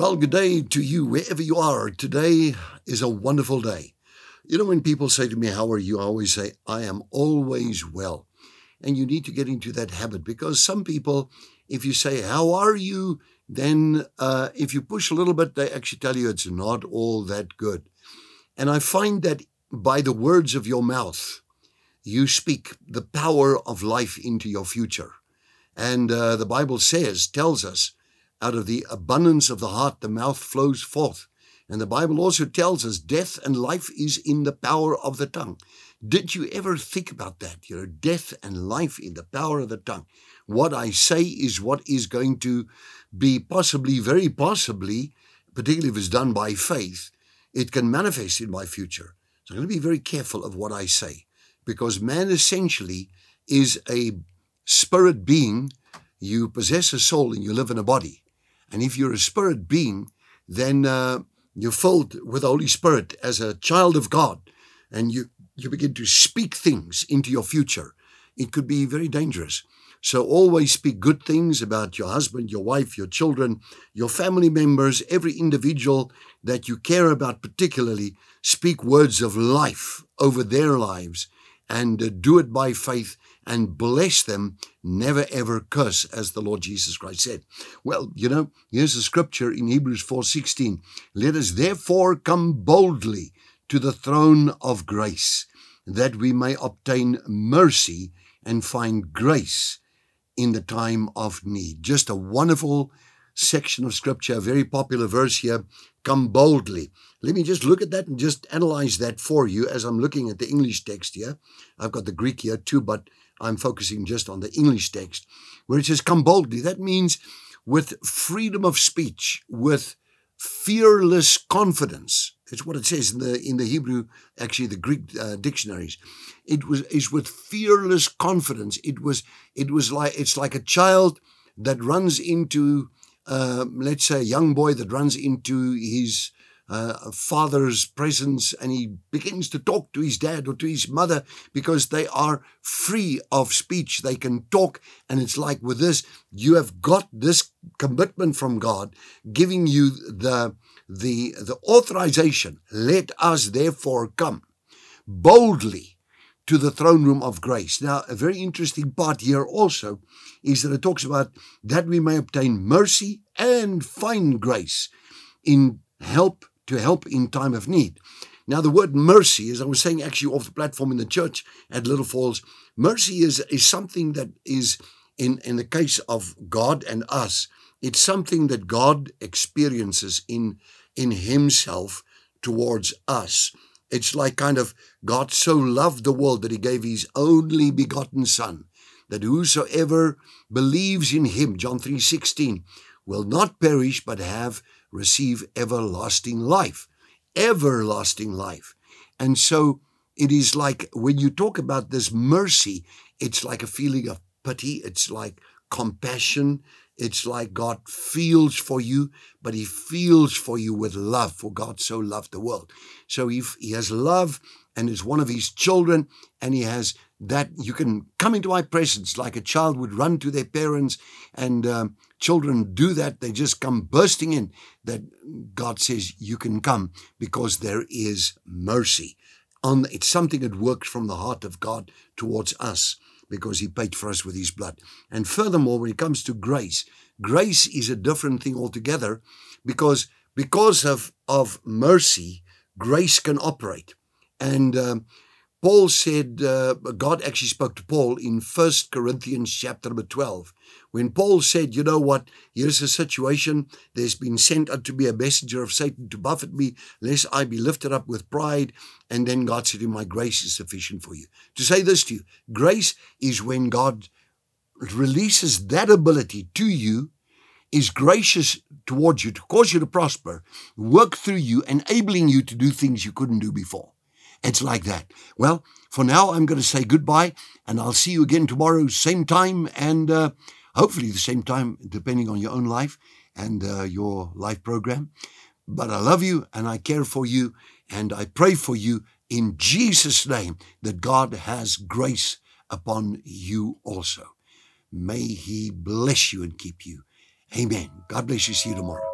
Well, good day to you, wherever you are. Today is a wonderful day. You know, when people say to me, How are you? I always say, I am always well. And you need to get into that habit because some people, if you say, How are you? then uh, if you push a little bit, they actually tell you it's not all that good. And I find that by the words of your mouth, you speak the power of life into your future. And uh, the Bible says, tells us, out of the abundance of the heart, the mouth flows forth. And the Bible also tells us death and life is in the power of the tongue. Did you ever think about that? You know, death and life in the power of the tongue. What I say is what is going to be possibly, very possibly, particularly if it's done by faith, it can manifest in my future. So I'm going to be very careful of what I say because man essentially is a spirit being. You possess a soul and you live in a body. And if you're a spirit being, then uh, you're filled with the Holy Spirit as a child of God, and you, you begin to speak things into your future. It could be very dangerous. So always speak good things about your husband, your wife, your children, your family members, every individual that you care about, particularly. Speak words of life over their lives and uh, do it by faith and bless them, never ever curse, as the Lord Jesus Christ said. Well, you know, here's a scripture in Hebrews 4:16. Let us therefore come boldly to the throne of grace, that we may obtain mercy and find grace in the time of need. Just a wonderful section of scripture, a very popular verse here. Come boldly. Let me just look at that and just analyze that for you as I'm looking at the English text here. I've got the Greek here too, but I'm focusing just on the English text where it says, Come boldly. That means with freedom of speech, with fearless confidence. That's what it says in the in the Hebrew, actually the Greek uh, dictionaries. It was is with fearless confidence. It was it was like it's like a child that runs into, uh, let's say, a young boy that runs into his uh, father's presence and he begins to talk to his dad or to his mother because they are free of speech. They can talk. And it's like with this, you have got this commitment from God giving you the, the, the authorization. Let us therefore come boldly to the throne room of grace. Now, a very interesting part here also is that it talks about that we may obtain mercy and find grace in help to help in time of need. Now, the word mercy, as I was saying actually off the platform in the church at Little Falls, mercy is, is something that is, in, in the case of God and us, it's something that God experiences in, in Himself towards us. It's like kind of God so loved the world that He gave His only begotten Son, that whosoever believes in Him, John 3 16, will not perish but have receive everlasting life. Everlasting life. And so it is like when you talk about this mercy, it's like a feeling of pity, it's like compassion, it's like God feels for you, but He feels for you with love, for God so loved the world. So he, he has love and is one of His children, and He has that you can come into my presence like a child would run to their parents and um, children do that they just come bursting in that god says you can come because there is mercy on it's something that works from the heart of god towards us because he paid for us with his blood. And furthermore when it comes to grace grace is a different thing altogether because because of of mercy grace can operate. And um, Paul said, uh, God actually spoke to Paul in First Corinthians chapter number 12. When Paul said, You know what? Here's a situation. There's been sent unto me a messenger of Satan to buffet me, lest I be lifted up with pride. And then God said to him, My grace is sufficient for you. To say this to you, grace is when God releases that ability to you, is gracious towards you to cause you to prosper, work through you, enabling you to do things you couldn't do before. It's like that. Well, for now, I'm going to say goodbye, and I'll see you again tomorrow, same time, and uh, hopefully the same time, depending on your own life and uh, your life program. But I love you, and I care for you, and I pray for you in Jesus' name that God has grace upon you also. May He bless you and keep you. Amen. God bless you. See you tomorrow.